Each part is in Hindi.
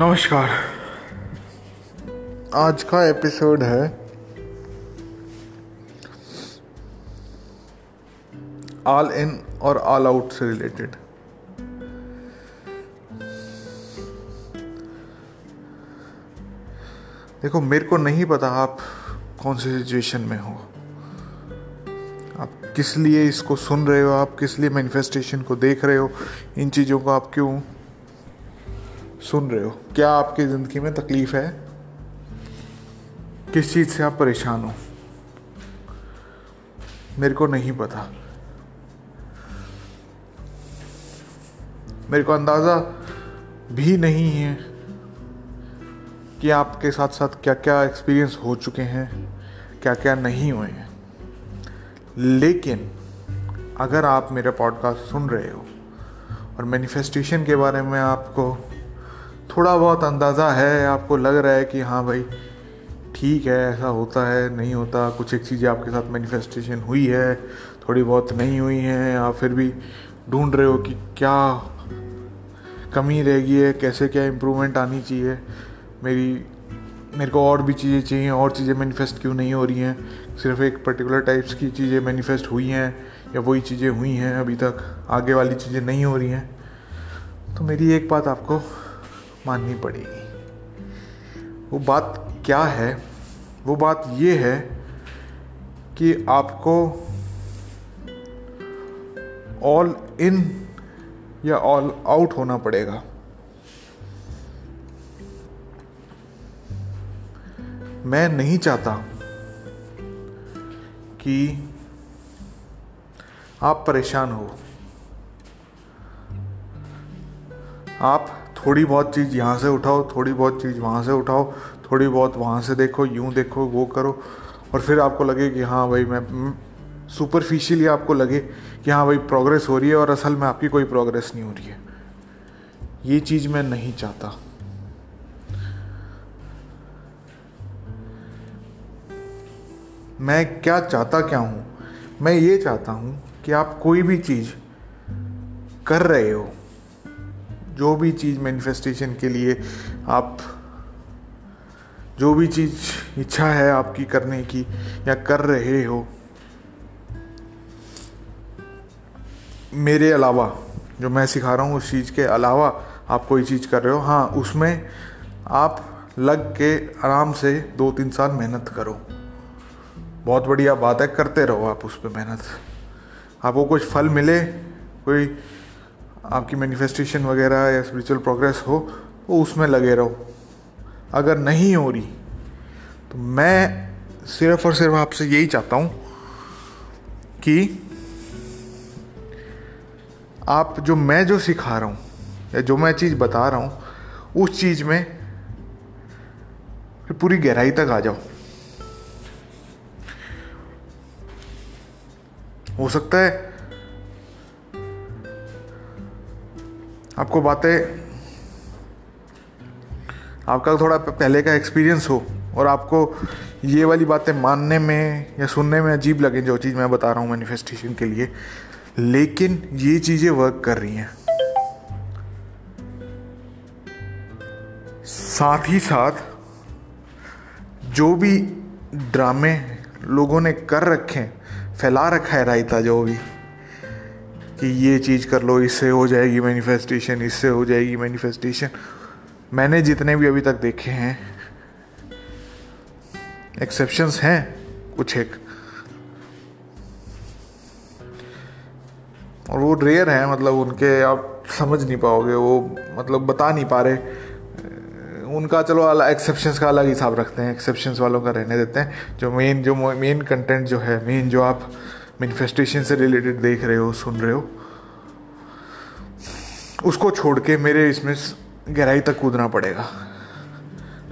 नमस्कार। आज का एपिसोड है ऑल इन और ऑल आउट से रिलेटेड। देखो, मेरे को नहीं पता आप कौन सी सिचुएशन में हो। आप किस लिए इसको सुन रहे हो? आप किस लिए मैनिफेस्टेशन को देख रहे हो? इन चीज़ों को आप क्यों सुन रहे हो। क्या आपकी ज़िंदगी में तकलीफ़ है? किस चीज़ से आप परेशान हो? मेरे को नहीं पता। मेरे को अंदाज़ा भी नहीं है कि आपके साथ साथ क्या क्या एक्सपीरियंस हो चुके हैं क्या क्या नहीं हुए हैं। लेकिन अगर आप मेरा पॉडकास्ट सुन रहे हो और मैनिफेस्टेशन के बारे में आपको थोड़ा बहुत अंदाज़ा है, आपको लग रहा है कि हाँ भाई, ठीक है, ऐसा होता है, नहीं होता, कुछ एक चीज़ें आपके साथ मैनिफेस्टेशन हुई है, थोड़ी बहुत नहीं हुई हैं या फिर भी ढूंढ रहे हो कि क्या कमी रह गई है, कैसे क्या इम्प्रूवमेंट आनी चाहिए। मेरी, मेरे को और भी चीज़ें चाहिए, और चीज़ें मैनिफेस्ट क्यों नहीं हो रही हैं? सिर्फ़ एक पर्टिकुलर टाइप्स की चीज़ें मैनिफेस्ट हुई हैं, या वही चीज़ें हुई हैं, अभी तक आगे वाली चीज़ें नहीं हो रही हैं। तो मेरी एक बात आपको माननी पड़ेगी वो बात क्या है? वो बात ये है कि आपको ऑल इन या ऑल आउट होना पड़ेगा। मैं नहीं चाहता कि आप परेशान हो। आप थोड़ी बहुत चीज़ यहाँ से उठाओ, थोड़ी बहुत चीज़ वहाँ से उठाओ, थोड़ी बहुत वहाँ से देखो, यूँ देखो, वो करो। और फिर आपको लगे कि हाँ भाई मैं सुपरफिशियली आपको लगे कि हाँ भाई प्रोग्रेस हो रही है और असल में आपकी कोई प्रोग्रेस नहीं हो रही है। ये चीज़ मैं नहीं चाहता। मैं क्या चाहता क्या हूँ? मैं ये चाहता हूँ कि आप कोई भी चीज़ कर रहे हो जो भी चीज़ मैनिफेस्टेशन के लिए आप, जो भी चीज़ इच्छा है आपकी करने की या कर रहे हो, मेरे अलावा, जो मैं सिखा रहा हूँ उस चीज़ के अलावा आप कोई चीज़ कर रहे हो हाँ उसमें आप लग के आराम से दो तीन साल मेहनत करो। बहुत बढ़िया बात है, करते रहो आप उस पर मेहनत। आपको कुछ फल मिले, कोई आपकी मैनिफेस्टेशन वगैरह या स्पिरिचुअल प्रोग्रेस हो, वो उसमें लगे रहो। अगर नहीं हो रही तो मैं सिर्फ़ और सिर्फ़ आपसे यही चाहता हूँ कि आप जो मैं जो सिखा रहा हूँ, या जो मैं चीज़ बता रहा हूँ, उस चीज़ में पूरी गहराई तक आ जाओ। हो सकता है आपको बातें आपका थोड़ा पहले का एक्सपीरियंस हो और आपको ये वाली बातें मानने में या सुनने में अजीब लगे जो चीज़ मैं बता रहा हूँ मैनिफेस्टेशन के लिए। लेकिन ये चीज़ें वर्क कर रही हैं। साथ ही साथ जो भी ड्रामे लोगों ने कर रखे हैं, फैला रखा है रायता जो भी कि ये चीज़ कर लो, इससे हो जाएगी मैनिफेस्टेशन इससे हो जाएगी मैनिफेस्टेशन मैंने जितने भी अभी तक देखे हैं एक्सेप्शंस हैं, कुछ एक। और वो रेयर हैं मतलब उनके आप समझ नहीं पाओगे, वो मतलब बता नहीं पा रहे। उनका चलो अलग एक्सेप्शंस का अलग हिसाब रखते हैं एक्सेप्शंस वालों का रहने देते हैं। जो मेन जो मेन कंटेंट जो है मेन जो आप मैनिफेस्टेशन से रिलेटेड देख रहे हो, सुन रहे हो। उसको छोड़ के मेरे इसमें गहराई तक कूदना पड़ेगा।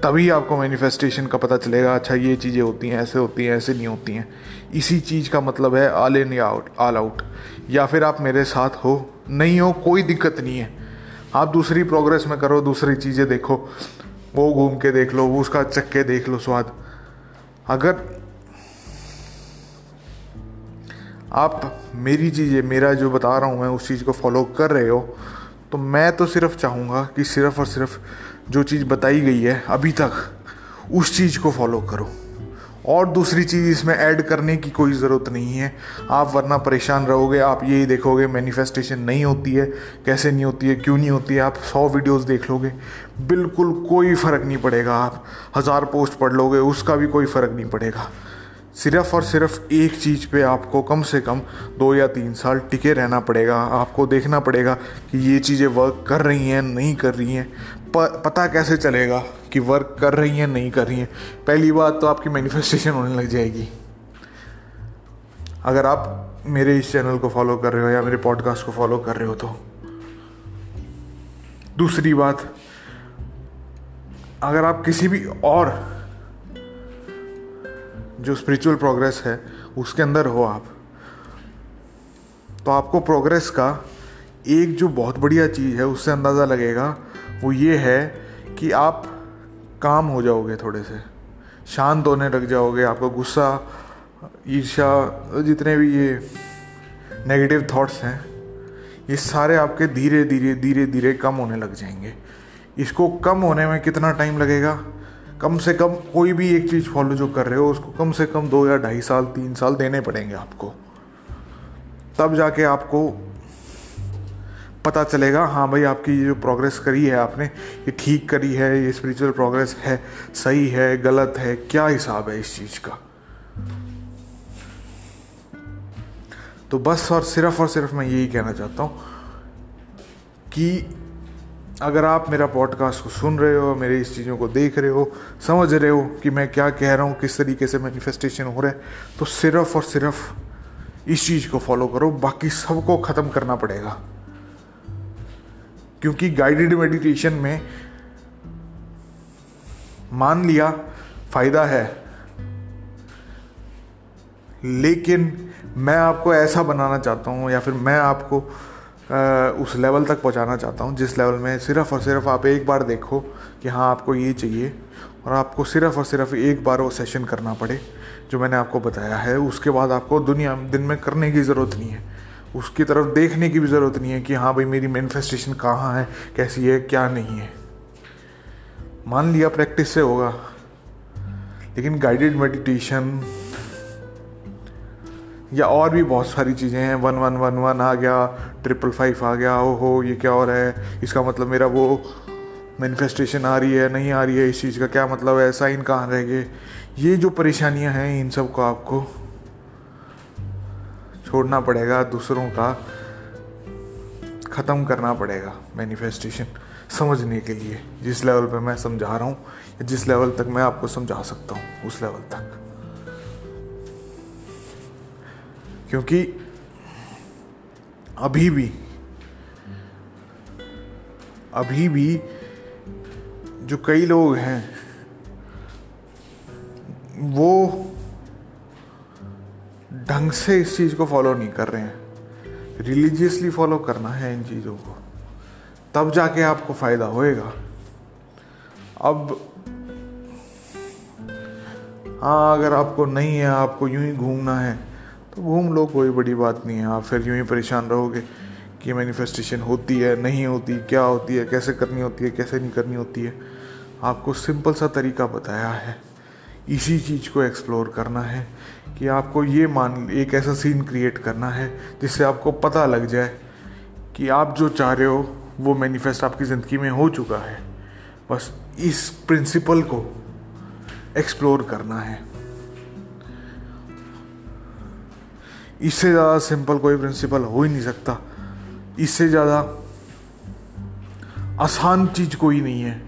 तभी आपको मैनिफेस्टेशन का पता चलेगा अच्छा ये चीज़ें होती हैं, ऐसे होती हैं, ऐसे नहीं होती हैं। इसी चीज़ का मतलब है ऑल इन या आउट ऑल आउट या फिर आप मेरे साथ हो, नहीं हो, कोई दिक्कत नहीं है। आप दूसरी प्रोग्रेस में करो, दूसरी चीज़ें देखो। वो घूम के देख लो, वो उसका चक्के देख लो स्वाद। अगर आप मेरी चीज़ें मेरा जो बता रहा हूँ मैं, उस चीज़ को फॉलो कर रहे हो तो मैं तो सिर्फ़ चाहूँगा कि सिर्फ़ और सिर्फ़ जो चीज़ बताई गई है, अभी तक, उस चीज़ को फॉलो करो। और दूसरी चीज़ इसमें ऐड करने की कोई ज़रूरत नहीं है। आप वरना परेशान रहोगे, आप यही देखोगे मैनिफेस्टेशन नहीं होती है, कैसे नहीं होती है, क्यों नहीं होती है, आप सौ वीडियोस देख लोगे, बिल्कुल कोई फ़र्क नहीं पड़ेगा। आप हज़ार पोस्ट पढ़ लोगे, उसका भी कोई फ़र्क नहीं पड़ेगा। सिर्फ़ और सिर्फ़ एक चीज़ पे आपको कम से कम दो या तीन साल टिके रहना पड़ेगा, आपको देखना पड़ेगा कि ये चीज़ें वर्क कर रही हैं, नहीं कर रही हैं। पता कैसे चलेगा कि वर्क कर रही हैं, नहीं कर रही हैं? पहली बात तो आपकी मैनिफेस्टेशन होने लग जाएगी। अगर आप मेरे इस चैनल को फॉलो कर रहे हो या मेरे पॉडकास्ट को फॉलो कर रहे हो तो। दूसरी बात, अगर आप किसी भी और जो स्पिरिचुअल प्रोग्रेस है, उसके अंदर हो आप। तो आपको प्रोग्रेस का एक जो बहुत बढ़िया चीज़ है, उससे अंदाज़ा लगेगा, वो ये है कि आप काम हो जाओगे थोड़े से। शांत होने लग जाओगे, आपका गुस्सा ईर्षा जितने भी ये नेगेटिव थॉट्स हैं, ये सारे आपके धीरे धीरे धीरे धीरे कम होने लग जाएँगे। इसको कम होने में कितना टाइम लगेगा? कम से कम कोई भी एक चीज़ फॉलो जो कर रहे हो, उसको कम से कम दो या ढाई साल, तीन साल देने पड़ेंगे आपको। तब जाके आपको पता चलेगा हाँ भाई आपकी ये जो प्रोग्रेस करी है आपने, ये ठीक करी है, ये स्पिरिचुअल प्रोग्रेस है, सही है, गलत है, क्या हिसाब है इस चीज़ का? तो बस और सिर्फ़ और सिर्फ़ मैं यही कहना चाहता हूँ कि अगर आप मेरा पॉडकास्ट को सुन रहे हो, मेरे इस चीज़ों को देख रहे हो, समझ रहे हो कि मैं क्या कह रहा हूँ, किस तरीके से मैनिफेस्टेशन हो रहा है तो सिर्फ़ और सिर्फ़ इस चीज़ को फॉलो करो। बाकी सबको ख़त्म करना पड़ेगा। क्योंकि गाइडेड मेडिटेशन में मान लिया, फ़ायदा है। लेकिन मैं आपको ऐसा बनाना चाहता हूँ, या फिर मैं आपको उस लेवल तक पहुंचाना चाहता हूँ, जिस लेवल में सिर्फ़ और सिर्फ़ आप एक बार देखो कि हाँ आपको ये चाहिए और आपको सिर्फ़ और सिर्फ़ एक बार वो सेशन करना पड़े, जो मैंने आपको बताया है। उसके बाद आपको दुनिया, दिन में करने की ज़रूरत नहीं है। उसकी तरफ़ देखने की भी ज़रूरत नहीं है कि हाँ भाई मेरी मैनिफेस्टेशन कहाँ है, कैसी है, क्या नहीं है। मान लिया प्रैक्टिस से होगा। लेकिन गाइडेड मेडिटेशन या और भी बहुत सारी चीज़ें हैं। वन वन वन वन आ गया ट्रिपल फाइव आ गया ओ हो ये क्या और है? इसका मतलब मेरा वो मैनिफेस्टेशन आ रही है, नहीं आ रही है इस चीज़ का क्या मतलब है? साइन कहाँ रह गए ये जो परेशानियाँ हैं इन सबको आपको छोड़ना पड़ेगा, दूसरों का ख़त्म करना पड़ेगा मैनिफेस्टेशन समझने के लिए। जिस लेवल पे मैं समझा रहा हूँ जिस लेवल तक मैं आपको समझा सकता हूँ, उस लेवल तक। क्योंकि अभी भी अभी भी जो कई लोग हैं, वो ढंग से इस चीज़ को फॉलो नहीं कर रहे हैं। रिलीजियसली फॉलो करना है इन चीज़ों को। तब जाके आपको फ़ायदा होएगा। अब हाँ अगर आपको नहीं है, आपको यूँ ही घूमना है तो घूम लो, कोई बड़ी बात नहीं है। आप फिर यूँ ही परेशान रहोगे कि मैनिफेस्टेशन होती है, नहीं होती, क्या होती है, कैसे करनी होती है, कैसे नहीं करनी होती है। आपको सिंपल सा तरीका बताया है। इसी चीज़ को एक्सप्लोर करना है कि आपको ये मान, एक ऐसा सीन क्रिएट करना है जिससे आपको पता लग जाए कि आप जो चाह रहे हो, वो मैनिफेस्ट आपकी ज़िंदगी में हो चुका है। बस इस प्रिंसिपल को एक्सप्लोर करना है। इससे ज़्यादा सिंपल कोई प्रिंसिपल हो ही नहीं सकता। इससे ज़्यादा आसान चीज़ कोई नहीं है।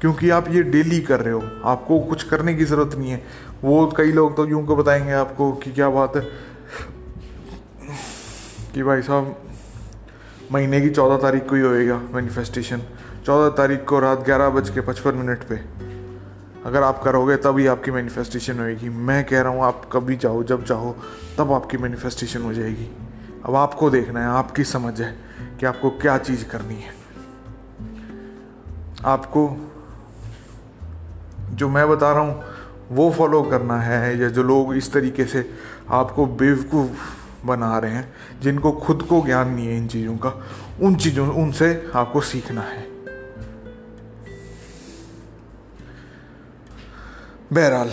क्योंकि आप ये डेली कर रहे हो। आपको कुछ करने की ज़रूरत नहीं है। वो कई लोग तो यूँ को बताएँगे आपको कि क्या बात है। कि भाई साहब, महीने की चौदह तारीख को ही होएगा मैनिफेस्टेशन चौदह तारीख को रात ग्यारह बज के पचपन मिनट पे। अगर आप करोगे, तभी आपकी मैनिफेस्टेशन होएगी। मैं कह रहा हूँ, आप कभी जाओ, जब चाहो, तब आपकी मैनिफेस्टेशन हो जाएगी। अब आपको देखना है, आपकी समझ है कि आपको क्या चीज़ करनी है। आपको जो मैं बता रहा हूँ, वो फॉलो करना है, या जो लोग इस तरीके से आपको बेवकूफ़ बना रहे हैं, जिनको खुद को ज्ञान नहीं है इन चीज़ों का, उन चीज़ों, उनसे आपको सीखना है। बहरहाल।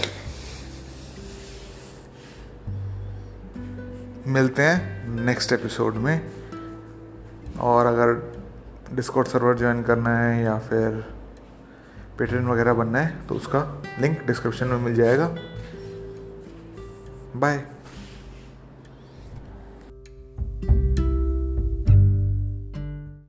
मिलते हैं नेक्स्ट एपिसोड में। और अगर डिस्कॉर्ड सर्वर ज्वाइन करना है या फिर पेटर्न वगैरह बनना है तो उसका लिंक डिस्क्रिप्शन में मिल जाएगा। बाय